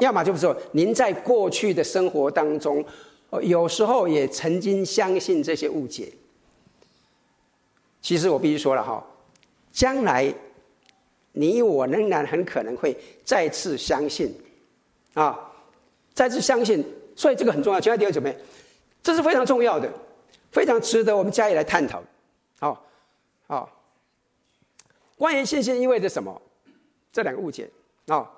要么就是说您在过去的生活当中，有时候也曾经相信这些误解。其实我必须说了哈，将来你我仍然很可能会再次相信，啊，再次相信，所以这个很重要。亲爱的弟兄姊妹，这是非常重要的，非常值得我们加以来探讨。好，好，关于信心意味着什么？这两个误解啊，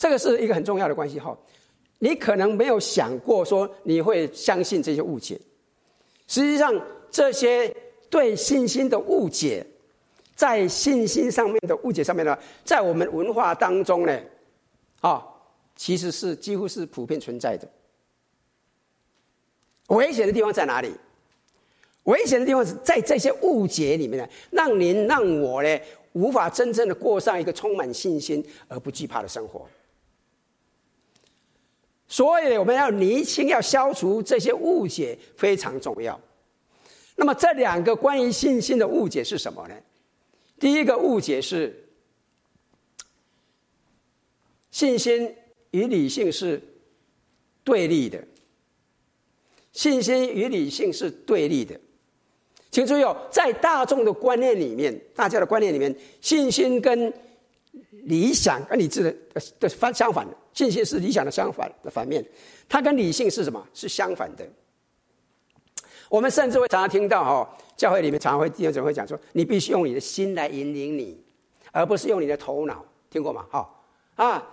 这个是一个很重要的关系哈。你可能没有想过说你会相信这些误解。实际上，这些对信心的误解，在信心上面的误解上面呢，在我们文化当中呢，啊，其实是几乎是普遍存在的。危险的地方在哪里？危险的地方是在这些误解里面呢，让您让我呢，无法真正的过上一个充满信心而不惧怕的生活。所以我们要厘清、要消除这些误解，非常重要。那么这两个关于信心的误解是什么呢？第一个误解是，信心与理性是对立的。信心与理性是对立的。请注意哦，在大众的观念里面，大家的观念里面，信心跟理想跟理智的的反相反的，信心是理想的相反的反面，它跟理性是什么？是相反的。我们甚至会常常听到哈，教会里面常常会弟兄姊妹会讲说，你必须用你的心来引领你，而不是用你的头脑，听过吗？哈啊，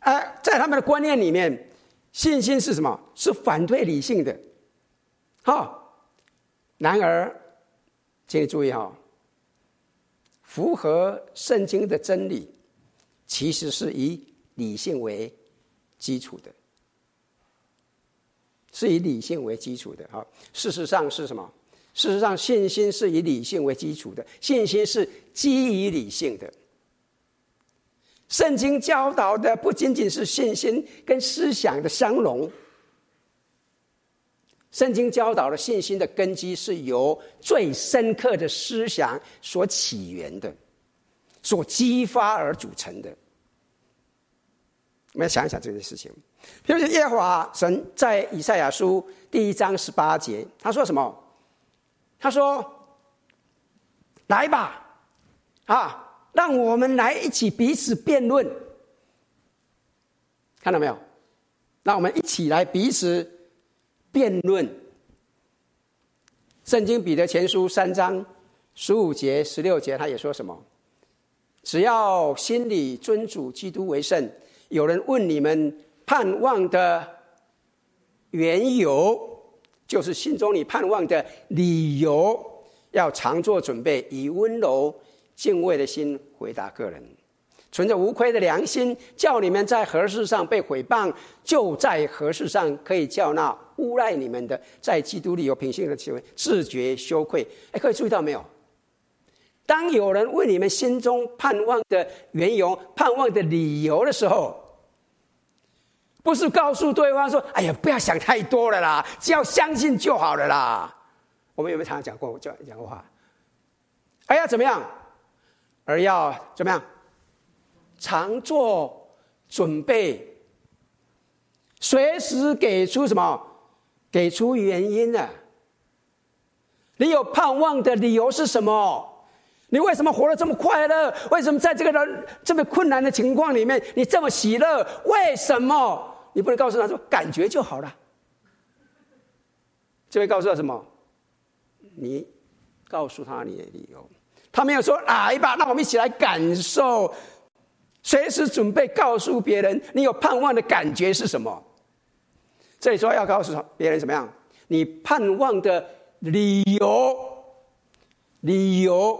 呃，在他们的观念里面，信心是什么？是反对理性的。好，然而，请你注意哈。符合圣经的真理，其实是以理性为基础的，是以理性为基础的。哈，事实上是什么？事实上，信心是以理性为基础的，信心是基于理性的。圣经教导的不仅仅是信心跟思想的相融。圣经教导的信心的根基是由最深刻的思想所起源的，所激发而组成的。我们要想一想这件事情。比如，耶和华神在以赛亚书第一章十八节，他说什么？他说：“来吧，啊，让我们来一起彼此辩论。看到没有？让我们一起来彼此。”辩论，圣经彼得前书三章十五节、十六节，他也说什么？只要心里尊主基督为圣，有人问你们盼望的缘由，就是心中你盼望的理由，要常做准备，以温柔敬畏的心回答个人。存着无愧的良心，叫你们在何事上被毁谤，就在何事上可以叫那诬赖你们的，在基督里有品性的行为，自觉羞愧。哎，可以注意到没有？当有人问你们心中盼望的缘由、盼望的理由的时候，不是告诉对方说：“哎呀，不要想太多了啦，只要相信就好了啦。”我们有没有常常讲过讲讲过话？哎呀，怎么样？而要怎么样？常做准备，随时给出什么？给出原因呢？你有盼望的理由是什么？你为什么活得这么快乐？为什么在这个人这么困难的情况里面，你这么喜乐？为什么？你不能告诉他说感觉就好了？就会告诉他什么？你告诉他你的理由。他没有说来吧，那我们一起来感受。随时准备告诉别人，你有盼望的感觉是什么？这里说要告诉别人怎么样？你盼望的理由，理由。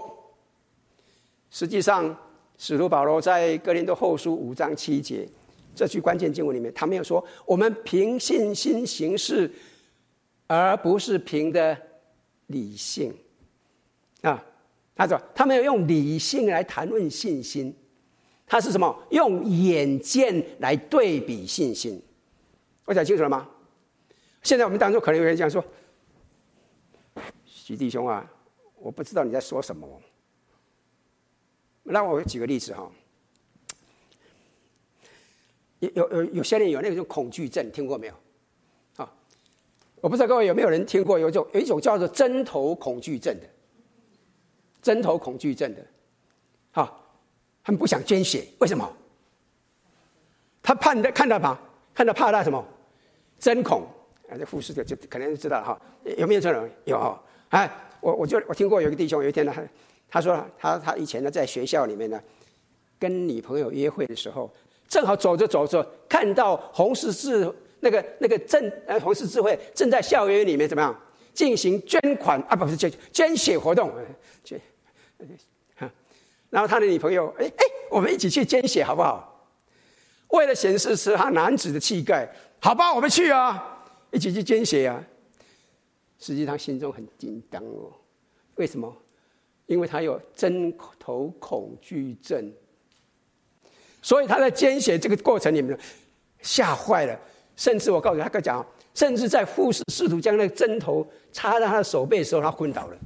实际上，使徒保罗在哥林多后书五章七节这句关键经文里面，他没有说我们凭信心行事，而不是凭的理性啊。他说他没有用理性来谈论信心。他是什么？用眼见来对比信心，我讲清楚了吗？现在我们当中可能有人讲说：“徐弟兄啊，我不知道你在说什么。”让我举个例子哈。有有有有些人有那种恐惧症，听过没有？啊，我不知道各位有没有人听过有一种有一种叫做针头恐惧症的，针头恐惧症的，啊，他们不想捐血，为什么？他怕的看到怕？看到怕那什么？针孔啊，这护士就就可能就知道哈。有没有这种？有哈。哎，我我就我听过有个弟兄有一天呢，他他说他他以前呢在学校里面呢，跟女朋友约会的时候。正好走着走着，看到红十字那个那个正呃红十字会正在校园里面怎么样进行捐款啊？不是捐捐血活动，捐，然后他的女朋友哎哎，我们一起去捐血好不好？为了显示是他男子的气概，好吧，我们去啊，一起去捐血啊。实际上心中很紧张哦，为什么？因为他有针头恐惧症。所以他在捐血这个过程里面吓坏了，甚至我告诉他，他讲，甚至在护士试图将那个针头插在他的手背的时候，他昏倒了，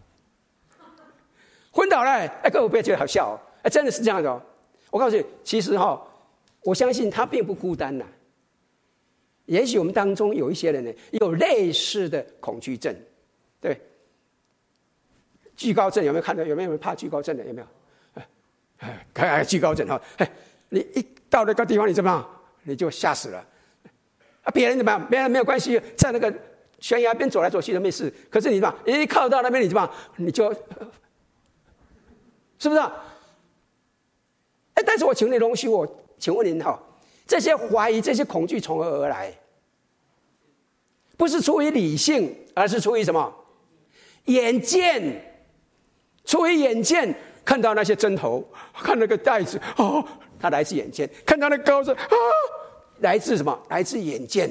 昏倒了。哎，各位不要觉得好笑哦，哎，真的是这样的哦。我告诉你，其实哈，我相信他并不孤单呐。也许我们当中有一些人呢，有类似的恐惧症，对，惧高症有没有看到？有没有人怕惧高症的？有没有？哎哎，惧高症哈，哎。你一到那个地方，你怎么样？你就吓死了。啊，别人怎么样？别人没有关系，在那个悬崖边走来走去都没事。可是你怎么样？一靠到那边，你怎么样？你就，是不是？啊哎，但是我请你容许我，请问您哈，这些怀疑、这些恐惧从何而来？不是出于理性，而是出于什么？眼见，出于眼见，看到那些针头，看那个袋子，哦。他来自眼见，看到那高子啊，来自什么？来自眼见。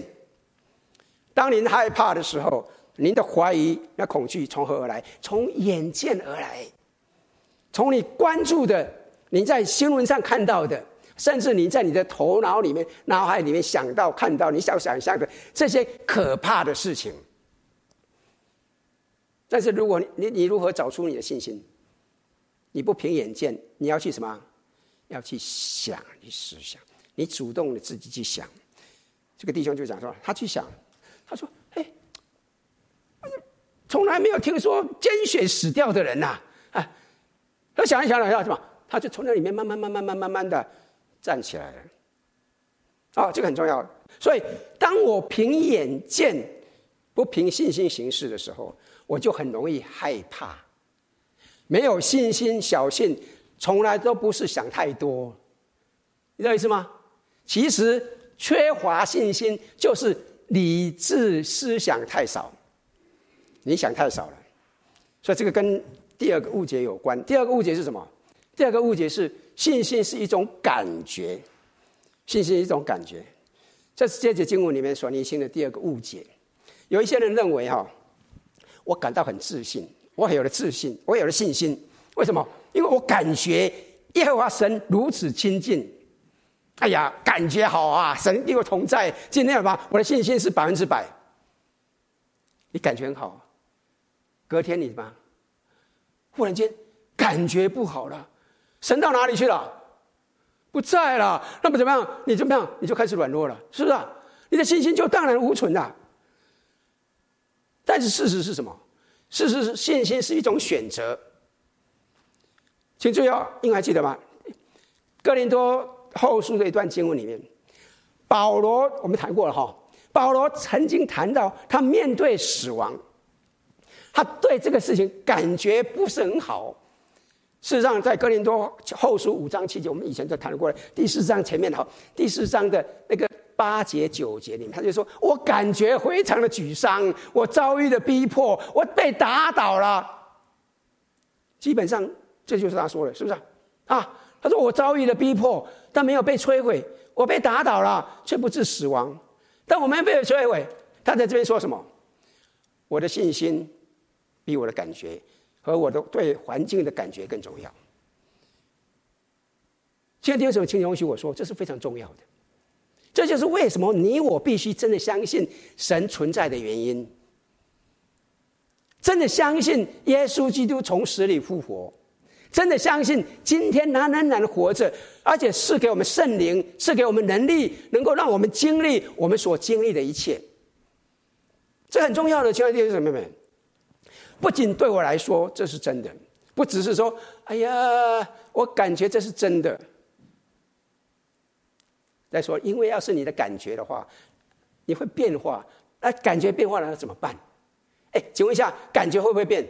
当您害怕的时候，您的怀疑、那恐惧从何而来？从眼见而来，从你关注的、你在新闻上看到的，甚至你在你的头脑里面、脑海里面想到、看到、你想想象的这些可怕的事情。但是，如果你你如何找出你的信心？你不凭眼见，你要去什么？要去想，去思想，你主动的自己去想。这个弟兄就讲说，他去想，他说：“哎，从来没有听说捐血死掉的人呐！”啊，他想一想，想一想，什么？他就从那里面慢慢、慢慢、慢慢、慢慢的站起来了。啊，这个很重要。所以，当我凭眼见，不凭信心行事的时候，我就很容易害怕，没有信心，小信。从来都不是想太多，你知道意思吗？其实缺乏信心就是理智思想太少，你想太少了，所以这个跟第二个误解有关。第二个误解是什么？第二个误解是信心是一种感觉，信心是一种感觉。这是这节经文里面所厘清的第二个误解。有一些人认为哈，我感到很自信，我有了自信，我有了信心，为什么？因为我感觉耶和华神如此亲近，哎呀，感觉好啊！神与我同在，今天吧，我的信心是百分之百。你感觉很好，隔天你吧，忽然间感觉不好了，神到哪里去了？不在了。那么怎么样？你怎么样？你就开始软弱了，是不是？你的信心就荡然无存了。但是事实是什么？事实是信心是一种选择。请注意哦，应该记得吧？哥林多后书的一段经文里面，保罗我们谈过了哈。保罗曾经谈到他面对死亡，他对这个事情感觉不是很好。事实上，在哥林多后书五章七节，我们以前就谈过了。第四章前面哈，第四章的那个八节九节里面，他就说：“我感觉非常的沮丧，我遭遇的逼迫，我被打倒了。”基本上。这就是他说的，是不是啊？啊，他说我遭遇了逼迫，但没有被摧毁；我被打倒了，却不致死亡。但我没有被摧毁。他在这边说什么？我的信心比我的感觉和我的对环境的感觉更重要。今天为什么？请容许我说，这是非常重要的。这就是为什么你我必须真的相信神存在的原因。真的相信耶稣基督从死里复活。真的相信今天他仍然活着，而且赐给我们圣灵，赐给我们能力，能够让我们经历我们所经历的一切。这很重要的，亲爱的弟兄姊妹们，不仅对我来说这是真的，不只是说，哎呀，我感觉这是真的。再说，因为要是你的感觉的话，你会变化，那感觉变化了怎么办？哎，请问一下，感觉会不会变？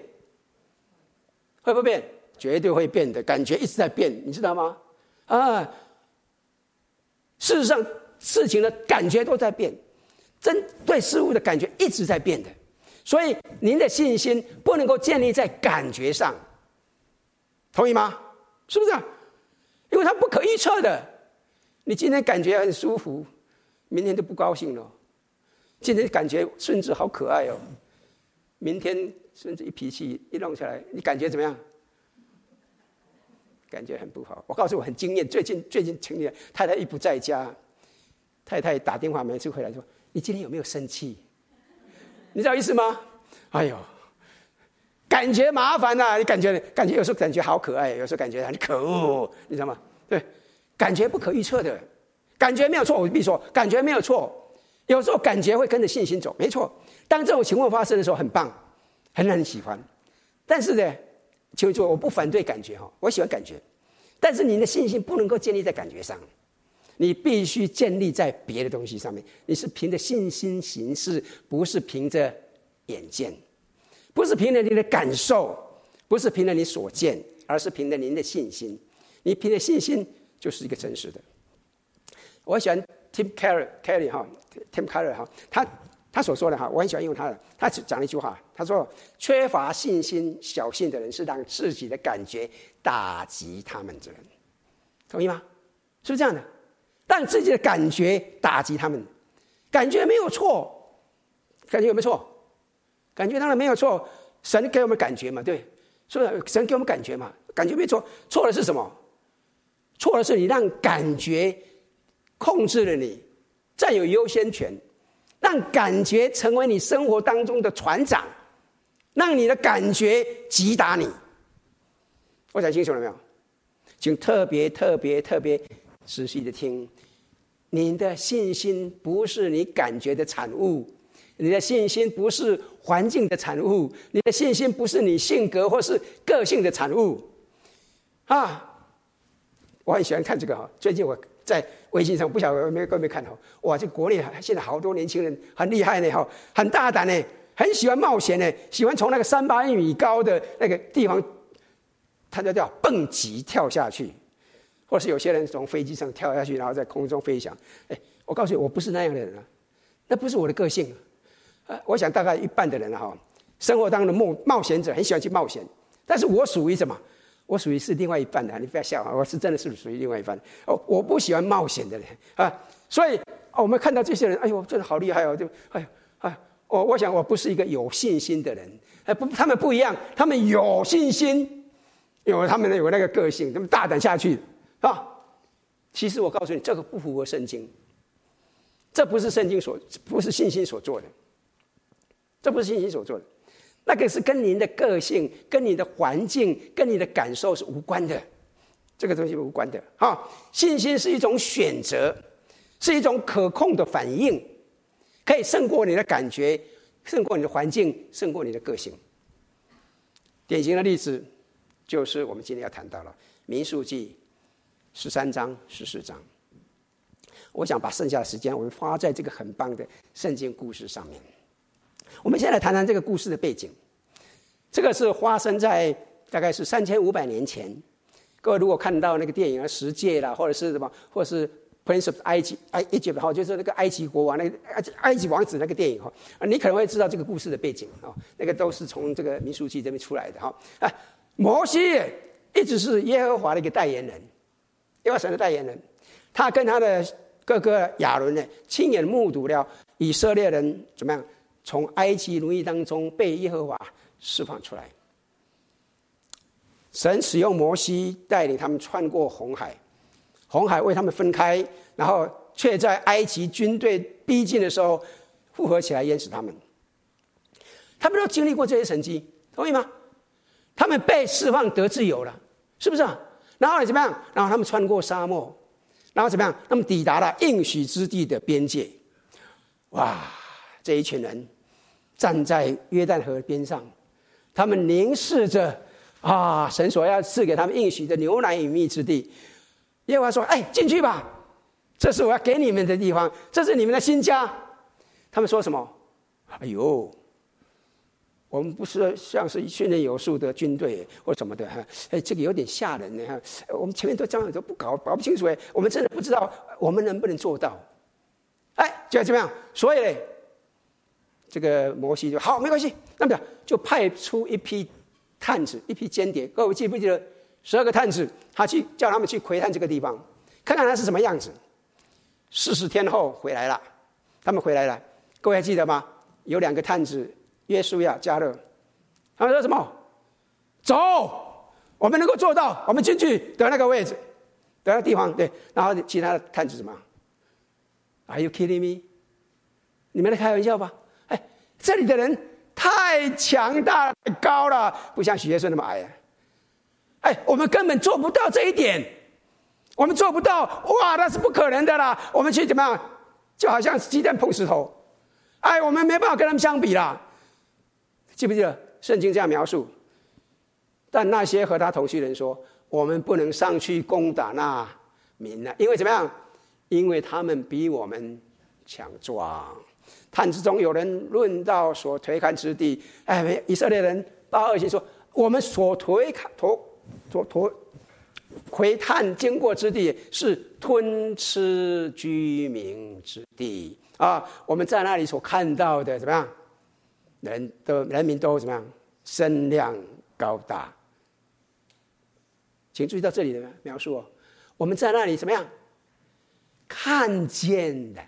会不会变？绝对会变的，感觉一直在变，你知道吗？啊，事实上，事情的感觉都在变，真对事物的感觉一直在变的，所以您的信心不能够建立在感觉上，同意吗？是不是？因为它不可预测的，你今天感觉很舒服，明天就不高兴了；今天感觉孙子好可爱哦，明天孙子一脾气一弄下来，你感觉怎么样？感觉很不好，我告诉我很惊艳。最近最近，前天太太一不在家，太太打电话每次回来说：“你今天有没有生气？”你知道意思吗？哎呦，感觉麻烦呐、你感觉感觉有时候感觉好可爱，有时候感觉很可恶，你知道吗？对，感觉不可预测的，感觉没有错。我必说，感觉没有错。有时候感觉会跟着信心走，没错。当这种情况发生的时候，很棒，很让人喜欢。但是呢？请注意，我不反对感觉哈，我喜欢感觉，但是你的信心不能够建立在感觉上，你必须建立在别的东西上面。你是凭着信心行事，不是凭着眼见，不是凭着你的感受，不是凭着你所见，而是凭着您的信心。你凭着信心就是一个真实的。我喜欢 Tim Keller Kelly 哈，Tim Keller 哈，他。他所说的哈，我很喜欢用他的。他讲了一句话，他说：“缺乏信心、小信的人，是让自己的感觉打击他们的人。”同意吗？是不是这样的？让自己的感觉打击他们，感觉没有错，感觉有没有错？感觉当然没有错。神给我们感觉嘛，对，是不是？神给我们感觉嘛，感觉没错。错的是什么？错的是你让感觉控制了你，占有优先权。让感觉成为你生活当中的船长，让你的感觉击打你。我讲清楚了没有？请特别特别特别仔细的听。你的信心不是你感觉的产物，你的信心不是环境的产物，你的信心不是你性格或是个性的产物。啊，我很喜欢看这个哈。最近我。在微信上不晓得有没有各位看到？哇，这国内现在好多年轻人很厉害呢，哈，很大胆呢，很喜欢冒险呢，喜欢从那个三百米高的那个地方，他就叫蹦极跳下去，或是有些人从飞机上跳下去，然后在空中飞翔。哎，我告诉你，我不是那样的人啊，那不是我的个性啊。我想大概一半的人哈，生活当中的冒冒险者很喜欢去冒险，但是我属于什么？我属于是另外一半的，你不要笑啊！我是真的是属于另外一半哦。我不喜欢冒险的人啊，所以我们看到这些人，哎呦，真的好厉害哦！就哎呦哎，我我想我不是一个有信心的人，哎不，他们不一样，他们有信心，有他们有那个个性，他们大胆下去啊。其实我告诉你，这个不符合圣经，这不是圣经所，不是信心所做的，这不是信心所做的。那个是跟您的个性、跟你的环境、跟你的感受是无关的，这个东西无关的。哈，信心是一种选择，是一种可控的反应，可以胜过你的感觉，胜过你的环境，胜过你的个性。典型的例子就是我们今天要谈到了《民数记》十三章、十四章。我想把剩下的时间我们花在这个很棒的圣经故事上面。我们先来谈谈这个故事的背景。这个是发生在大概是三千五百年前。各位如果看到那个电影啊，《十诫》啦，或者是什么，或者是《Prince of 埃及》埃及哈，就是那个埃及国王，那个埃及埃及王子那个电影哈，你可能会知道这个故事的背景啊。那个都是从这个《民数记》这边出来的哈。啊，摩西一直是耶和华的一个代言人，耶和神的代言人。他跟他的哥哥亚伦呢，亲眼目睹了以色列人怎么样。从埃及奴役当中被耶和华释放出来，神使用摩西带领他们穿过红海，红海为他们分开，然后却在埃及军队逼近的时候复合起来淹死他们。他们都经历过这些神迹，同意吗？他们被释放得自由了，是不是啊？然后怎么样？然后他们穿过沙漠，然后怎么样？他们抵达了应许之地的边界。哇！这一群人站在约旦河边上，他们凝视着啊，神所要赐给他们应许的牛奶与蜜之地。耶和华说：“哎，进去吧，这是我要给你们的地方，这是你们的新家。”他们说什么？哎呦！我们不是像是训练有素的军队或什么的哈，哎，这个有点吓人呢哈。我们前面都讲的都不搞，搞不清楚哎，我们真的不知道我们能不能做到。哎，就怎么样？所以呢，这个摩西就好，没关系，那么就派出一批探子，一批间谍。各位记不记得十二个探子？他去叫他们去窥探这个地方，看看它是什么样子。四十天后回来了，他们回来了，各位还记得吗？有两个探子。约书亚、加勒，他说什么？走，我们能够做到，我们进去得那个位置，得那个地方。对，然后其他的探子什么？Are you kidding me？你们在开玩笑吧？哎，这里的人太强大、太高了，不像许先生那么矮啊。哎，我们根本做不到这一点，我们做不到。哇，那是不可能的啦！我们去怎么样？就好像鸡蛋碰石头。哎，我们没办法跟他们相比啦。记不记得圣经这样描述？但那些和他同去的人说：“我们不能上去攻打那民了，因为怎么样？因为他们比我们强壮。”探子中有人论到所推看之地，哎，以色列人八二七说：“我们所推看、所所所窥探经过之地，是吞吃居民之地啊！我们在那里所看到的怎么样？”人都人民都怎么样？身量高大，请注意到这里的描述哦。我们在那里怎么样？看见的，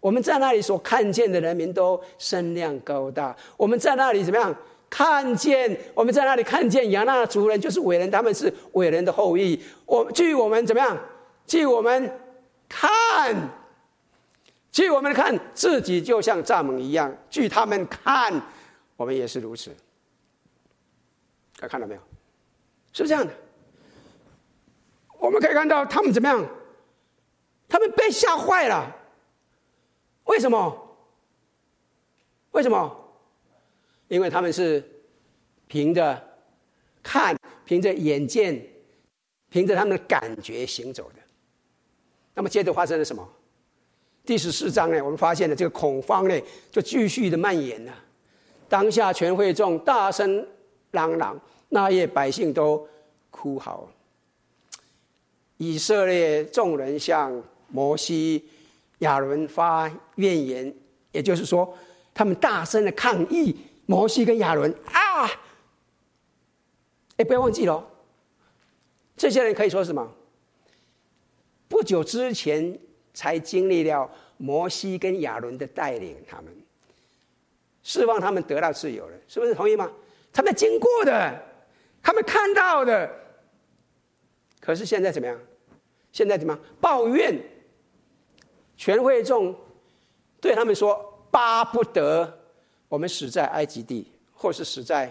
我们在那里所看见的人民都身量高大。我们在那里怎么样？看见我们在那里看见亚衲族人就是伟人，他们是伟人的后裔。我据我们怎么样？据我们看。据我们看，自己就像蚱蜢一样；据他们看，我们也是如此。看到没有？是不是这样的？我们可以看到他们怎么样？他们被吓坏了。为什么？为什么？因为他们是凭着看，凭着眼见，凭着他们的感觉行走的。那么接着发生了什么？第十四章呢，我们发现了这个恐慌呢，就继续的蔓延了。当下全会众大声嚷嚷，那夜百姓都哭嚎。以色列众人向摩西、亚伦发怨言，也就是说，他们大声的抗议摩西跟亚伦啊！哎，不要忘记了，这些人可以说什么？不久之前。才经历了摩西跟亚伦的带领，他们释放他们得到自由了，是不是同意吗？他们经过的，他们看到的。可是现在怎么样？现在怎么样？抱怨，全会众对他们说：“巴不得我们死在埃及地，或是死在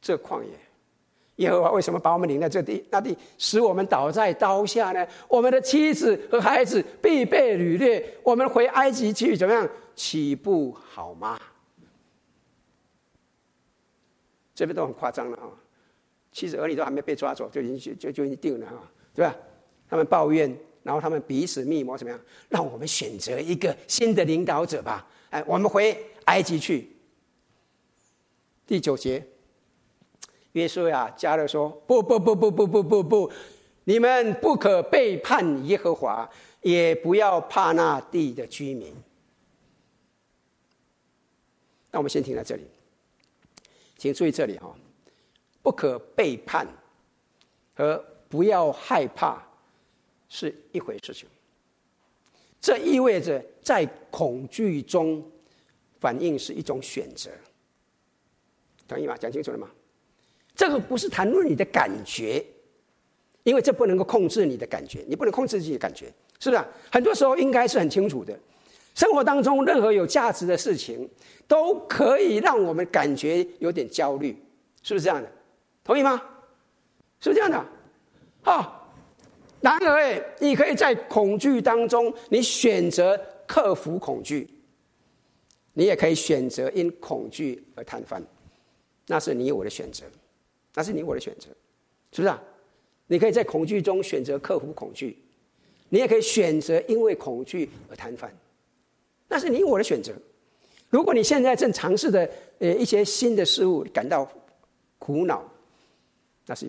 这旷野。”耶和华为什么把我们领在这地那地，使我们倒在刀下呢？我们的妻子和孩子必被掳掠，我们回埃及去怎么样？岂不好吗？这边都很夸张了啊！妻子儿女都还没被抓走，就已经就就已经定了啊，对吧？他们抱怨，然后他们彼此密谋，怎么样？让我们选择一个新的领导者吧！哎，我们回埃及去。第九节。约书亚、迦勒说：“不不不不不不不不，你们不可背叛耶和华，也不要怕那地的居民。”那我们先停在这里，请注意这里哈，不可背叛和不要害怕是一回事情。这意味着在恐惧中反应是一种选择，同意吗？讲清楚了吗？这个不是谈论你的感觉，因为这不能够控制你的感觉，你不能控制自己的感觉，是不是？很多时候应该是很清楚的。生活当中任何有价值的事情，都可以让我们感觉有点焦虑，是不是这样的？同意吗？是不是这样的？啊，然而，你可以在恐惧当中，你选择克服恐惧，你也可以选择因恐惧而摊贩，那是你我的选择，那是你我的选择，是不是啊？你可以在恐惧中选择克服恐惧，你也可以选择因为恐惧而摊贩，那是你我的选择。如果你现在正尝试的呃一些新的事物感到苦恼，那是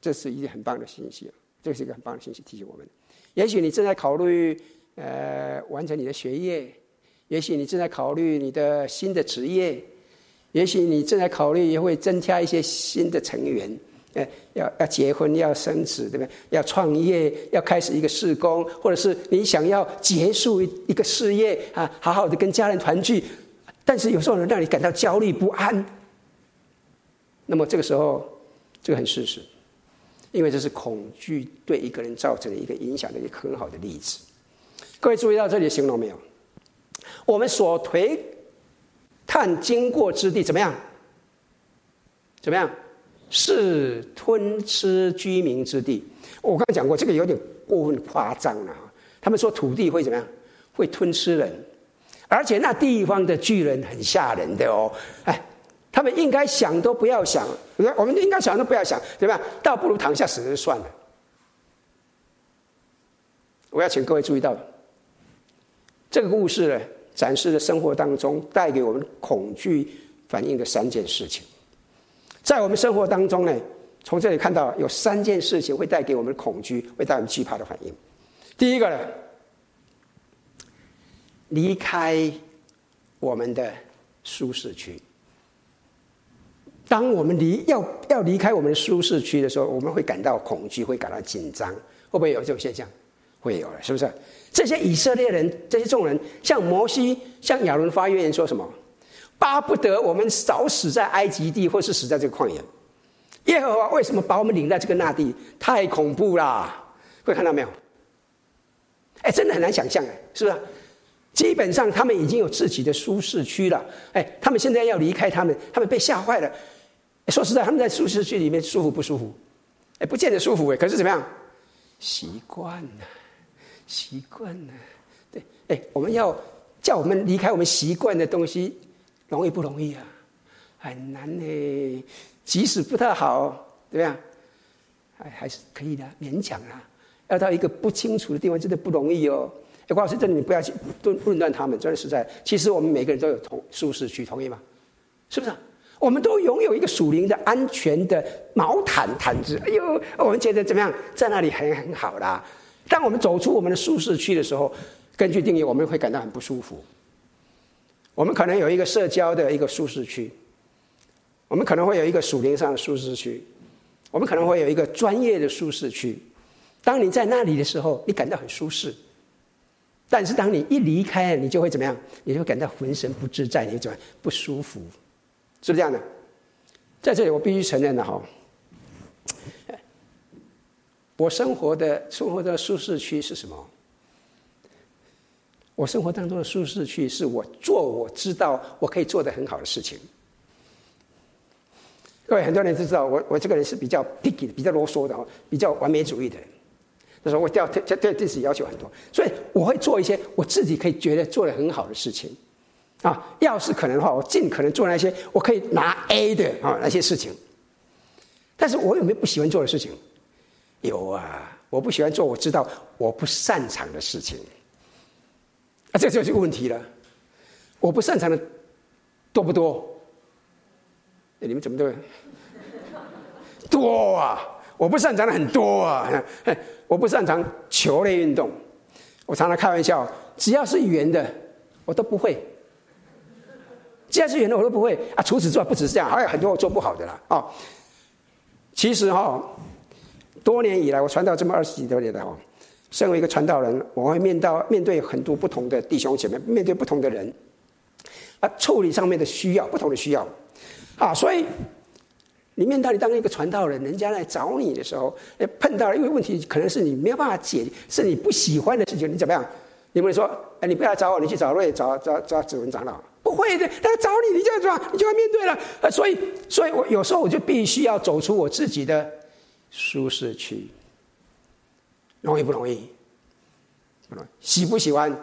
这是一个很棒的信息，这是一个很棒的信息提醒我们。也许你正在考虑呃完成你的学业，也许你正在考虑你的新的职业，也许你正在考虑也会增加一些新的成员，呃要要结婚要生子对不对？要创业要开始一个事工，或者是你想要结束一个事业啊，好好的跟家人团聚。但是有时候能让你感到焦虑不安，那么这个时候，这个很事实，因为这是恐惧对一个人造成的一个影响的一个很好的例子。各位注意到这里形容没有？我们所推探经过之地怎么样？怎么样？是吞吃居民之地。我刚才讲过，这个有点过分夸张了。他们说土地会怎么样？会吞吃人。而且那地方的巨人很吓人的哦，哎，他们应该想都不要想，我们应该想都不要想，怎么样？倒不如躺下死算了。我要请各位注意到，这个故事呢，展示了生活当中带给我们恐惧反应的三件事情。在我们生活当中呢，从这里看到有三件事情会带给我们恐惧，会带我们惧怕的反应。第一个呢。离开我们的舒适区。当我们离要要离开我们的舒适区的时候，我们会感到恐惧，会感到紧张，会不会有这种现象？会有了，是不是？这些以色列人，这些众人，向摩西、向亚伦发怨言，说什么？巴不得我们早死在埃及地，或是死在这个旷野。耶和华为什么把我们领在这个那地？太恐怖啦！会看到没有？哎，真的很难想象，哎，是不是？基本上，他们已经有自己的舒适区了。哎，他们现在要离开他们，他们被吓坏了。说实在，他们在舒适区里面舒服不舒服？哎，不见得舒服哎。可是怎么样？习惯了，习惯了。对，哎，我们要叫我们离开我们习惯的东西，容易不容易啊？很难呢。即使不太好，对吧？还还是可以的，勉强啊。要到一个不清楚的地方，真的不容易哦。哎郭老师，这里你不要去论论断他们，真的实在。其实我们每个人都有同舒适区，同意吗？是不是？我们都拥有一个属灵的安全的毛毯毯子。哎呦，我们觉得怎么样？在那里很很好啦。当我们走出我们的舒适区的时候，根据定义，我们会感到很不舒服。我们可能有一个社交的一个舒适区，我们可能会有一个属灵上的舒适区，我们可能会有一个专业的舒适区。当你在那里的时候，你感到很舒适。但是当你一离开，你就会怎么样？你就会感到浑身不自在，你怎么不舒服？是不是这样的？在这里，我必须承认的哈，我生活的生活的舒适区是什么？我生活当中的舒适区是我做我知道我可以做的很好的事情。各位很多人都知道，我我这个人是比较 picky 的，比较啰嗦的，比较完美主义的人。他说：“我对对对自己要求很多，所以我会做一些我自己可以觉得做的很好的事情，啊，要是可能的话，我尽可能做那些我可以拿 A 的啊那些事情。但是我有没有不喜欢做的事情？有啊，我不喜欢做我知道我不擅长的事情。啊，这就是一个问题了。我不擅长的多不多？你们怎么都 多啊？我不擅长的很多啊。”我不擅长球类运动，我常常开玩笑，只要是圆的，我都不会。只要是圆的，我都不会啊。除此之外，不只是这样，还有很多我做不好的啦。哦，其实哈、哦，多年以来，我传道这么二十几多年了哦，身为一个传道人，我会面到面对很多不同的弟兄姐妹，面对不同的人，啊，处理上面的需要，不同的需要，啊，所以。你面到你当一个传道人，人家来找你的时候，哎碰到了因为问题，可能是你没有办法解，是你不喜欢的事情，你怎么样？你不会说，哎，你不要找我，你去找瑞，找找找子文长老，不会的，他要找你，你就要抓，你就要面对了。所以，所以我有时候我就必须要走出我自己的舒适区。容易不容易？不容易。喜不喜欢？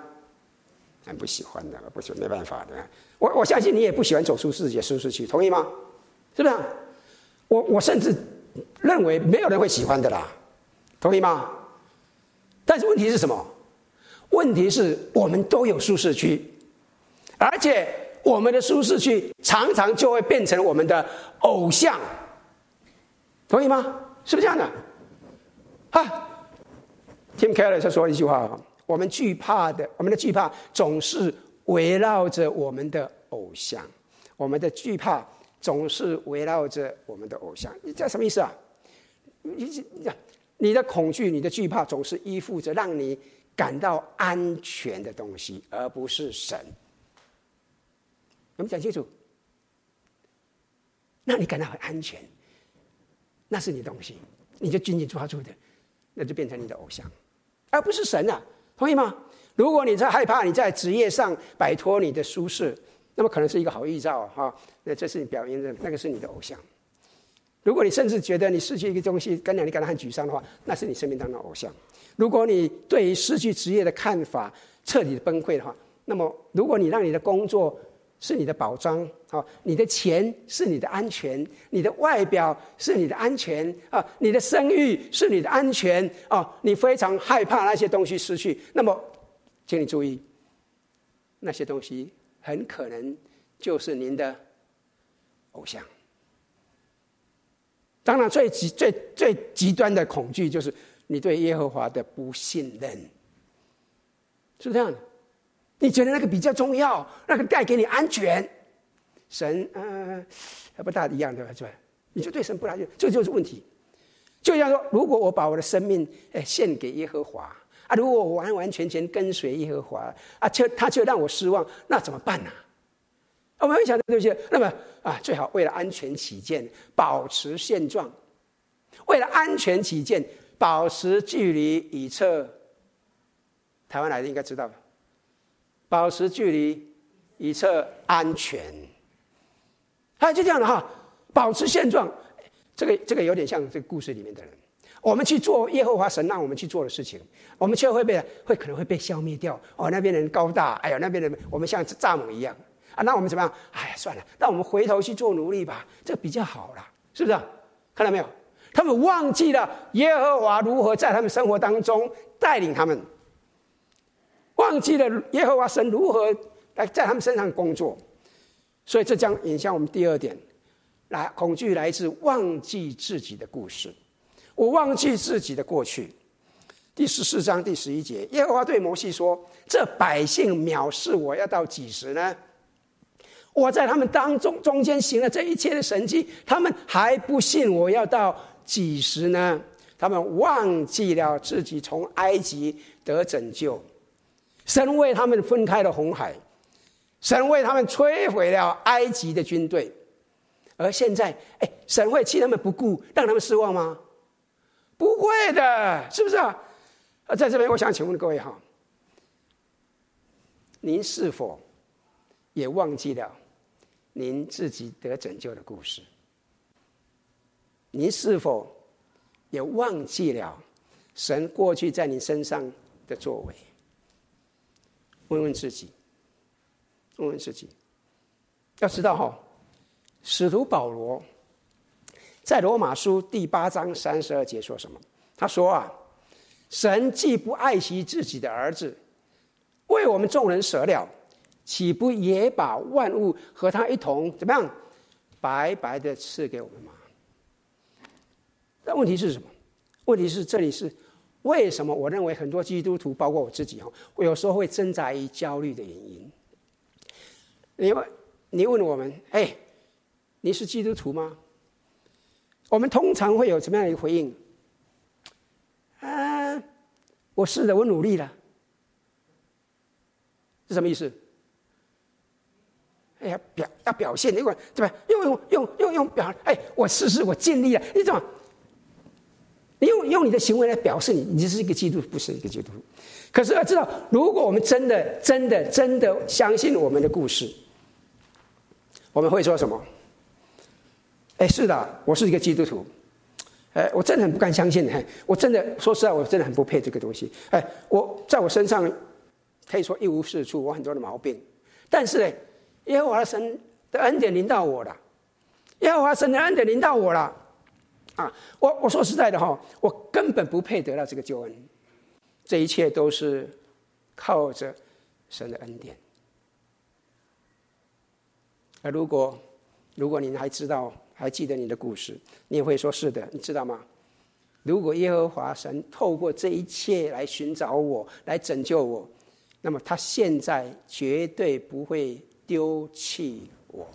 很不喜欢的，不喜欢没办法的。我我相信你也不喜欢走出自己的舒适区，同意吗？是不是？我我甚至认为没有人会喜欢的啦，同意吗？但是问题是什么？问题是我们都有舒适区，而且我们的舒适区常常就会变成我们的偶像，同意吗？是不是这样的？啊，Tim Keller 他说一句话。我们惧怕的，我们的惧怕总是围绕着我们的偶像。我们的惧怕总是围绕着我们的偶像。你这什么意思啊？你你你的恐惧、你的惧怕总是依附着让你感到安全的东西，而不是神。我们讲清楚。让你感到很安全，那是你东西，你就紧紧抓住的，那就变成你的偶像，而不是神啊。同意吗？如果你在害怕你在职业上摆脱你的舒适，那么可能是一个好预兆哈。那这是你表演的，那个是你的偶像。如果你甚至觉得你失去一个东西，跟让你感到很沮丧的话，那是你生命当中的偶像。如果你对于失去职业的看法彻底的崩溃的话，那么如果你让你的工作是你的保障啊，你的钱是你的安全，你的外表是你的安全啊，你的声誉是你的安全啊，你非常害怕那些东西失去，那么，请你注意，那些东西很可能就是您的偶像。当然，最极最最极端的恐惧就是你对耶和华的不信任，是不是这样的？你觉得那个比较重要，那个带给你安全，神嗯还不大一样对吧？是吧？你就对神不了解，这就是问题。就像说，如果我把我的生命哎献给耶和华啊，如果我完完全全跟随耶和华啊，却他却让我失望，那怎么办呢？我们会想到这些，那么啊，最好为了安全起见，保持现状；为了安全起见，保持距离以策。台湾来的应该知道吧。保持距离，以测安全。啊，就这样的哈，保持现状。这个这个有点像这个故事里面的人。我们去做耶和华神让我们去做的事情，我们却会被会可能会被消灭掉。哦，那边人高大，哎呀，那边人我们像蚱蜢一样啊。那我们怎么样？哎呀，算了，那我们回头去做奴隶吧，这个比较好啦，是不是？看到没有？他们忘记了耶和华如何在他们生活当中带领他们。忘记了耶和华神如何来在他们身上工作，所以这将引向我们第二点，来恐惧来自忘记自己的故事。我忘记自己的过去。第十四章第十一节，耶和华对摩西说：“这百姓藐视我要到几时呢？我在他们当中中间行了这一切的神迹，他们还不信我要到几时呢？他们忘记了自己从埃及得拯救。”神为他们分开了红海，神为他们摧毁了埃及的军队，而现在，哎，神会弃他们不顾，让他们失望吗？不会的，是不是啊？啊，在这边，我想请问各位哈，您是否也忘记了您自己得拯救的故事？您是否也忘记了神过去在你身上的作为？问问自己，问问自己，要知道哈，使徒保罗在罗马书第八章三十二节说什么？他说啊，神既不爱惜自己的儿子，为我们众人舍了，岂不也把万物和他一同怎么样，白白的赐给我们吗？但问题是什么？问题是这里是。为什么我认为很多基督徒，包括我自己，哈，我有时候会挣扎于焦虑的原因？你问你问我们，哎，你是基督徒吗？我们通常会有什么样的一个回应？啊，我是的，我努力了，是什么意思？哎呀，表要表现，你管对吧？用用用用用表，哎，我试试，我尽力了，你怎么？用用你的行为来表示你你是一个基督徒，不是一个基督徒。可是要知道，如果我们真的真的真的相信我们的故事，我们会说什么？哎，是的，我是一个基督徒。哎，我真的很不敢相信，哎，我真的说实在，我真的很不配这个东西。哎，我在我身上可以说一无是处，我很多的毛病，但是呢，耶和华神的恩典临到我了，耶和华神的恩典临到我了，啊，我我说实在的哈，我根本不配得到这个救恩，这一切都是靠着神的恩典。而如果如果您还知道，还记得你的故事，你也会说是的，你知道吗？如果耶和华神透过这一切来寻找我，来拯救我，那么他现在绝对不会丢弃我。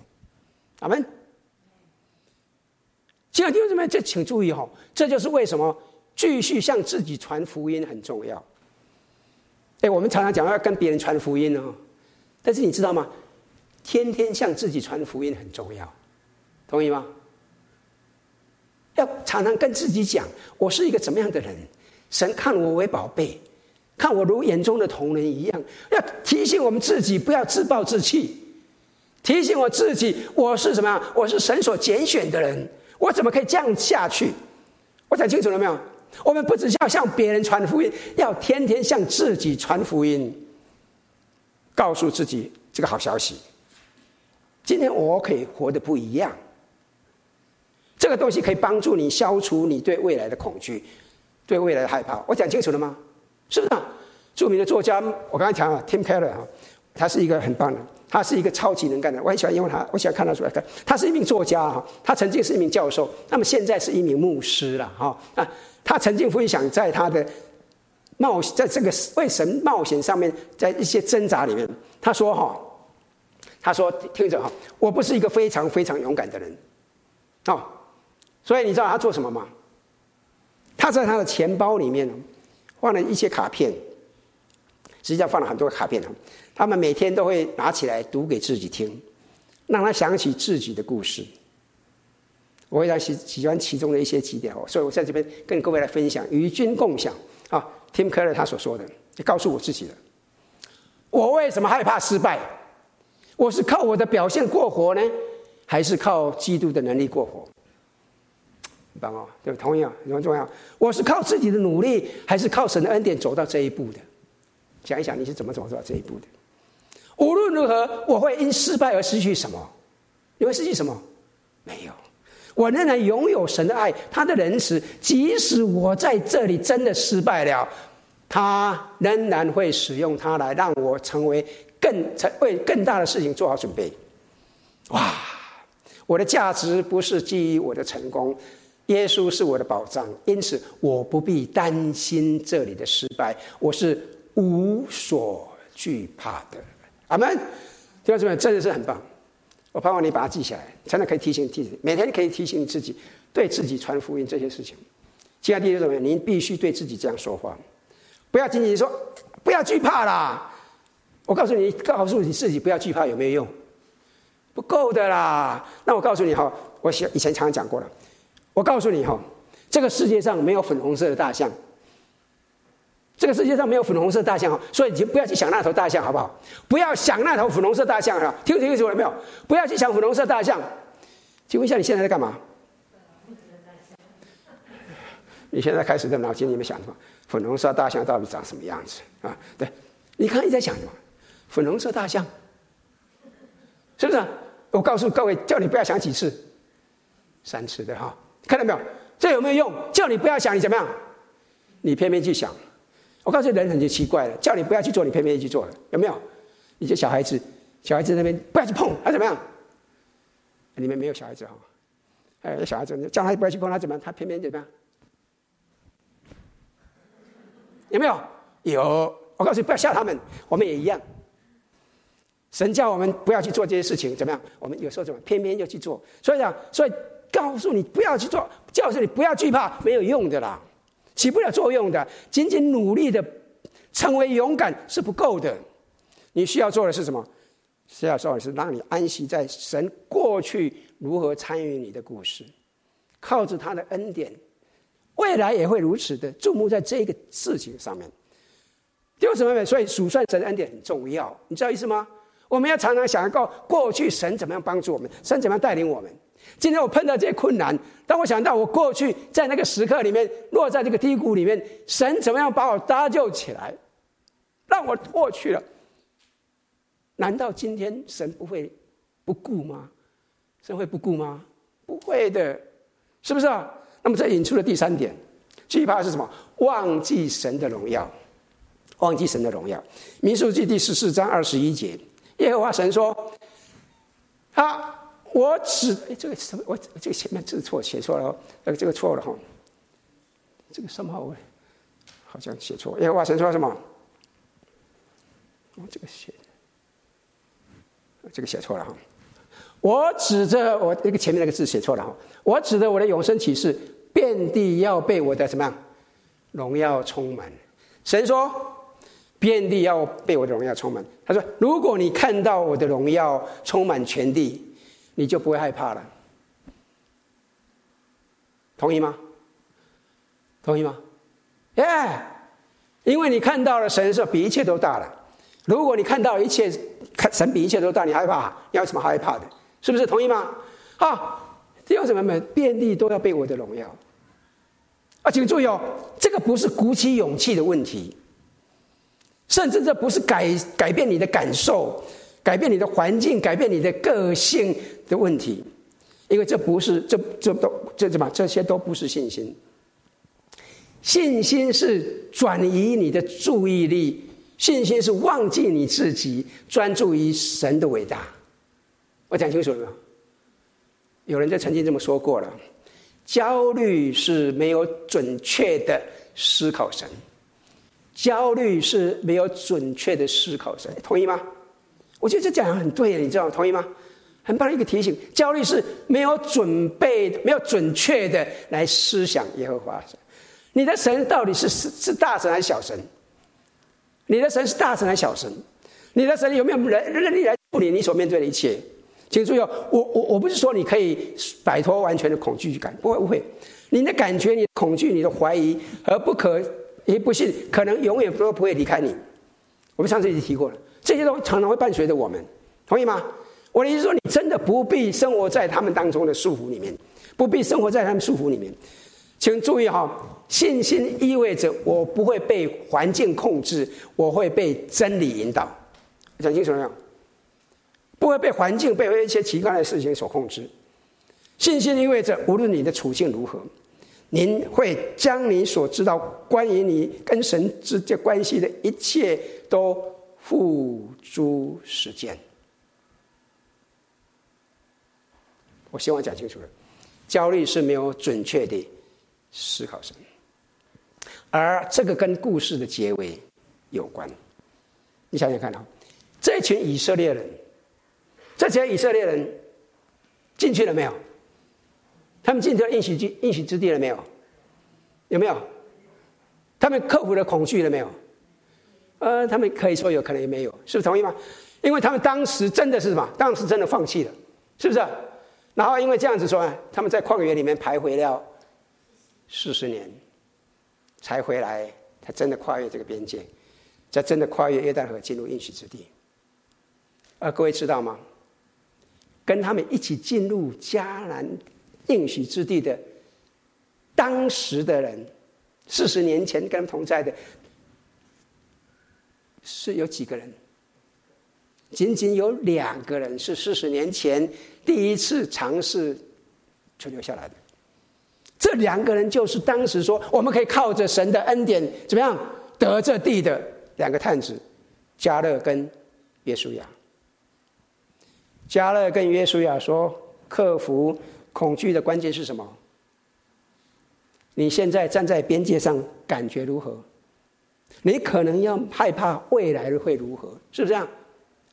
阿门。亲爱的弟兄姊妹，这请注意哈，这就是为什么继续向自己传福音很重要。哎，我们常常讲要跟别人传福音哦，但是你知道吗？天天向自己传福音很重要。同意吗？要常常跟自己讲，我是一个怎么样的人？神看我为宝贝，看我如眼中的瞳人一样。要提醒我们自己，不要自暴自弃。提醒我自己，我是什么样？我是神所拣选的人。我怎么可以这样下去？我讲清楚了没有？我们不只要向别人传福音，要天天向自己传福音，告诉自己这个好消息。今天我可以活得不一样。这个东西可以帮助你消除你对未来的恐惧，对未来的害怕。我讲清楚了吗？是不是啊？著名的作家，我刚才讲了，Tim Keller 哈，他是一个很棒的，他是一个超级能干的。我很喜欢用他，我喜欢看他出来看。他是一名作家哈，他曾经是一名教授，那么现在是一名牧师了哈。啊，他曾经分享在他的冒在这个为神冒险上面，在一些挣扎里面，他说哈，他说听着哈，我不是一个非常非常勇敢的人，哦。所以你知道他做什么吗？他在他的钱包里面放了一些卡片，实际上放了很多卡片。他们每天都会拿起来读给自己听，让他想起自己的故事。我非常喜喜欢其中的一些几点哦，所以我在这边跟各位来分享，与君共享啊。Tim Keller 他所说的，也告诉我自己的：我为什么害怕失败？我是靠我的表现过活呢，还是靠基督的能力过活？很棒哦，对，同样很重要。我是靠自己的努力，还是靠神的恩典走到这一步的？想一想，你是怎么走到这一步的？无论如何，我会因失败而失去什么？你会失去什么？没有，我仍然拥有神的爱，他的仁慈。即使我在这里真的失败了，他仍然会使用它来让我成为更成为更大的事情做好准备。哇，我的价值不是基于我的成功。耶稣是我的保障，因此我不必担心这里的失败，我是无所惧怕的。阿门！弟兄姊妹，真的是很棒。我盼望你把它记下来，才能可以提醒自己，每天可以提醒你自己，对自己传福音这些事情。亲爱的弟兄姊妹，您必须对自己这样说话，不要仅仅说不要惧怕啦。我告诉你，告诉你自己不要惧怕有没有用？不够的啦。那我告诉你哈，我以前常常讲过了。我告诉你哈，这个世界上没有粉红色的大象。这个世界上没有粉红色大象哈，所以你就不要去想那头大象，好不好？不要想那头粉红色大象啊，听清楚了没有？不要去想粉红色大象。请问一下，你现在在干嘛？你现在开始在脑筋里面想什么？粉红色大象到底长什么样子啊？对，你刚才在想什么？粉红色大象，是不是？我告诉各位，叫你不要想几次，三次的哈。看到没有？这有没有用？叫你不要想，你怎么样？你偏偏去想。我告诉你，人很奇怪的，叫你不要去做，你偏偏去做了，有没有？你这小孩子，小孩子那边不要去碰，他怎么样？里面没有小孩子哈。哎，小孩子叫他不要去碰，他怎么样？他偏偏怎么样？有没有？有。我告诉你，不要吓他们，我们也一样。神叫我们不要去做这些事情，怎么样？我们有时候怎么偏偏就去做？所以讲，所以。告诉你不要去做，告诉你不要惧怕，没有用的啦，起不了作用的。仅仅努力的成为勇敢是不够的，你需要做的是什么？需要做的是让你安息在神过去如何参与你的故事，靠着他的恩典，未来也会如此的注目在这个事情上面。弟兄姊妹们，所以数算神的恩典很重要，你知道意思吗？我们要常常想过过去神怎么样帮助我们，神怎么样带领我们。今天我碰到这些困难，当我想到我过去在那个时刻里面落在这个低谷里面，神怎么样把我搭救起来，让我过去了？难道今天神不会不顾吗？神会不顾吗？不会的，是不是啊？那么这引出了第三点，惧怕是什么？忘记神的荣耀，忘记神的荣耀。民数记第十四章二十一节，耶和华神说：“啊。”我指哎，这个什么？我这个前面字错，写错了哦。呃，这个错了哈。这个什么？我好像写错。耶和华神说什么？我这个写，这个写错了哈。我指着我那个前面那个字写错了哈。我指着我的永生启示，遍地要被我的什么荣耀充满。神说，遍地要被我的荣耀充满。他说，如果你看到我的荣耀充满全地。你就不会害怕了，同意吗？同意吗？耶、因为你看到了神的时候，比一切都大了。如果你看到一切，神比一切都大，你害怕？你有什么害怕的？是不是？同意吗？啊，弟兄姊妹们，遍地都要被我的荣耀。啊，请注意哦，这个不是鼓起勇气的问题，甚至这不是改改变你的感受。改变你的环境，改变你的个性的问题，因为这不是这这都这什么？这些都不是信心。信心是转移你的注意力，信心是忘记你自己，专注于神的伟大。我讲清楚了没有？有人就曾经这么说过了：焦虑是没有准确的思考神，焦虑是没有准确的思考神，同意吗？我觉得这讲的很对，你知道吗？同意吗？很棒的一个提醒。焦虑是没有准备、没有准确的来思想耶和华神。你的神到底是是是大神还是小神？你的神是大神还是小神？你的神有没有人能力来处理你所面对的一切？请注意哦，我我我不是说你可以摆脱完全的恐惧感，不会不会。你的感觉、你的恐惧、你的怀疑和不可也不信，可能永远都不会离开你。我们上次已经提过了。这些都常常会伴随着我们，同意吗？我的意思说，你真的不必生活在他们当中的束缚里面，不必生活在他们束缚里面。请注意哈，信心意味着我不会被环境控制，我会被真理引导。讲清楚了没有？不会被环境、被一些奇怪的事情所控制。信心意味着，无论你的处境如何，您会将你所知道关于你跟神之间关系的一切都。付诸实践。我希望讲清楚了，焦虑是没有准确的思考神，而这个跟故事的结尾有关。你想想看啊，这群以色列人，这群以色列人进去了没有？他们进到应许之应许之地了没有？有没有？他们克服了恐惧了没有？呃，他们可以说有可能也没有，是不是同意吗？因为他们当时真的是什么？当时真的放弃了，是不是？然后因为这样子说，他们在旷野里面徘徊了四十年，才回来，才真的跨越这个边界，才真的跨越约旦河进入应许之地。而各位知道吗？跟他们一起进入迦南应许之地的当时的人，四十年前跟他们同在的。是有几个人？仅仅有两个人是四十年前第一次尝试存留下来的。这两个人就是当时说我们可以靠着神的恩典怎么样得这地的两个探子，加勒跟约书亚。加勒跟约书亚说：“克服恐惧的关键是什么？你现在站在边界上，感觉如何？”你可能要害怕未来会如何，是不是这样？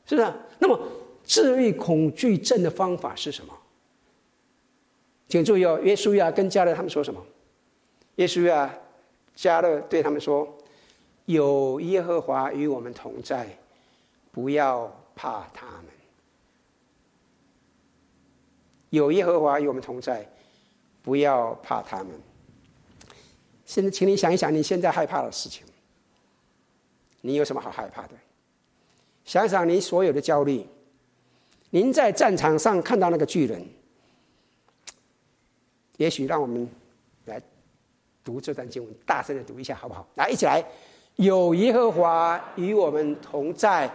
是不是？那么治愈恐惧症的方法是什么？请注意哦，约书亚跟加勒他们说什么？约书亚、迦勒对他们说：“有耶和华与我们同在，不要怕他们。有耶和华与我们同在，不要怕他们。”现在，请你想一想，你现在害怕的事情。你有什么好害怕的？想想你所有的焦虑。您在战场上看到那个巨人，也许让我们来读这段经文，大声的读一下，好不好？来，一起来。有耶和华与我们同在，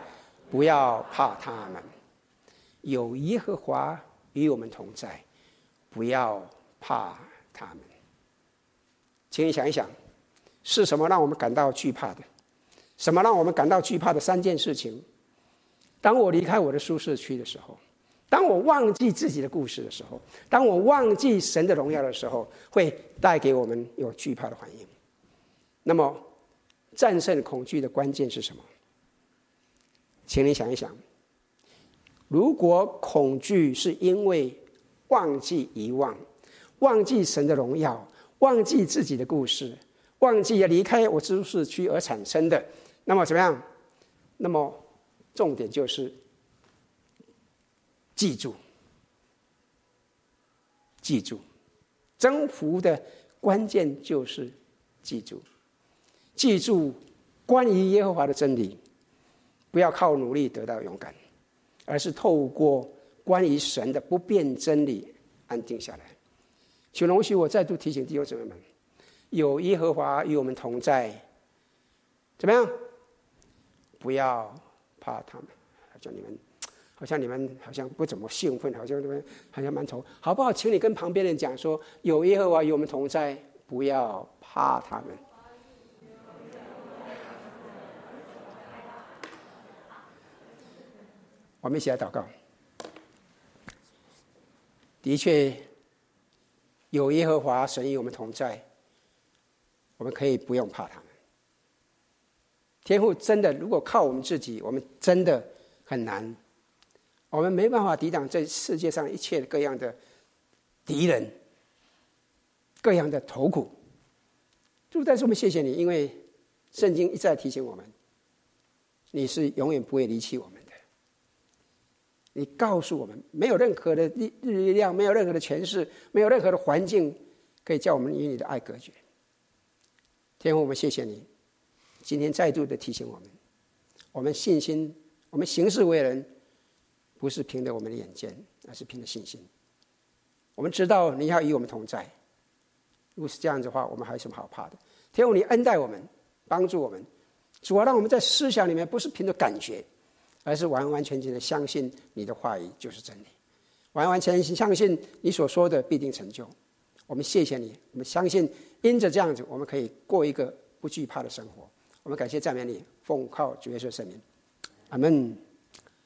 不要怕他们。有耶和华与我们同在，不要怕他们。请你想一想，是什么让我们感到惧怕的？什么让我们感到惧怕的三件事情？当我离开我的舒适区的时候，当我忘记自己的故事的时候，当我忘记神的荣耀的时候，会带给我们有惧怕的反应。那么，战胜恐惧的关键是什么？请你想一想，如果恐惧是因为忘记遗忘、忘记神的荣耀、忘记自己的故事、忘记要离开我舒适区而产生的，那么怎么样？那么重点就是记住，记住，征服的关键就是记住。记住关于耶和华的真理，不要靠努力得到勇敢，而是透过关于神的不变真理安定下来。请容许我再度提醒弟兄姊妹们：有耶和华与我们同在，怎么样？不要怕他们，好像你们，好像你们好像不怎么兴奋，好像你们好像蛮愁，好不好？请你跟旁边人讲说：有耶和华与我们同在，不要怕他们。我们一起来祷告。的确，有耶和华神与我们同在，我们可以不用怕他们。天父真的，如果靠我们自己，我们真的很难，我们没办法抵挡这世界上一切各样的敌人、各样的痛苦。就但是我们谢谢你，因为圣经一再提醒我们，你是永远不会离弃我们的。你告诉我们，没有任何的力力量，没有任何的权势，没有任何的环境，可以叫我们与你的爱隔绝。天父，我们谢谢你，今天再度的提醒我们，我们信心，我们行事为人，不是凭着我们的眼见，而是凭着信心。我们知道你要与我们同在，如果是这样子的话，我们还有什么好怕的？天父，你恩待我们，帮助我们，主要让我们在思想里面不是凭着感觉。而是完完全全的相信你的话语就是真理，完完全全相信你所说的必定成就。我们谢谢你，我们相信因着这样子，我们可以过一个不惧怕的生活。我们感谢赞美你，奉靠主耶稣圣名，阿门。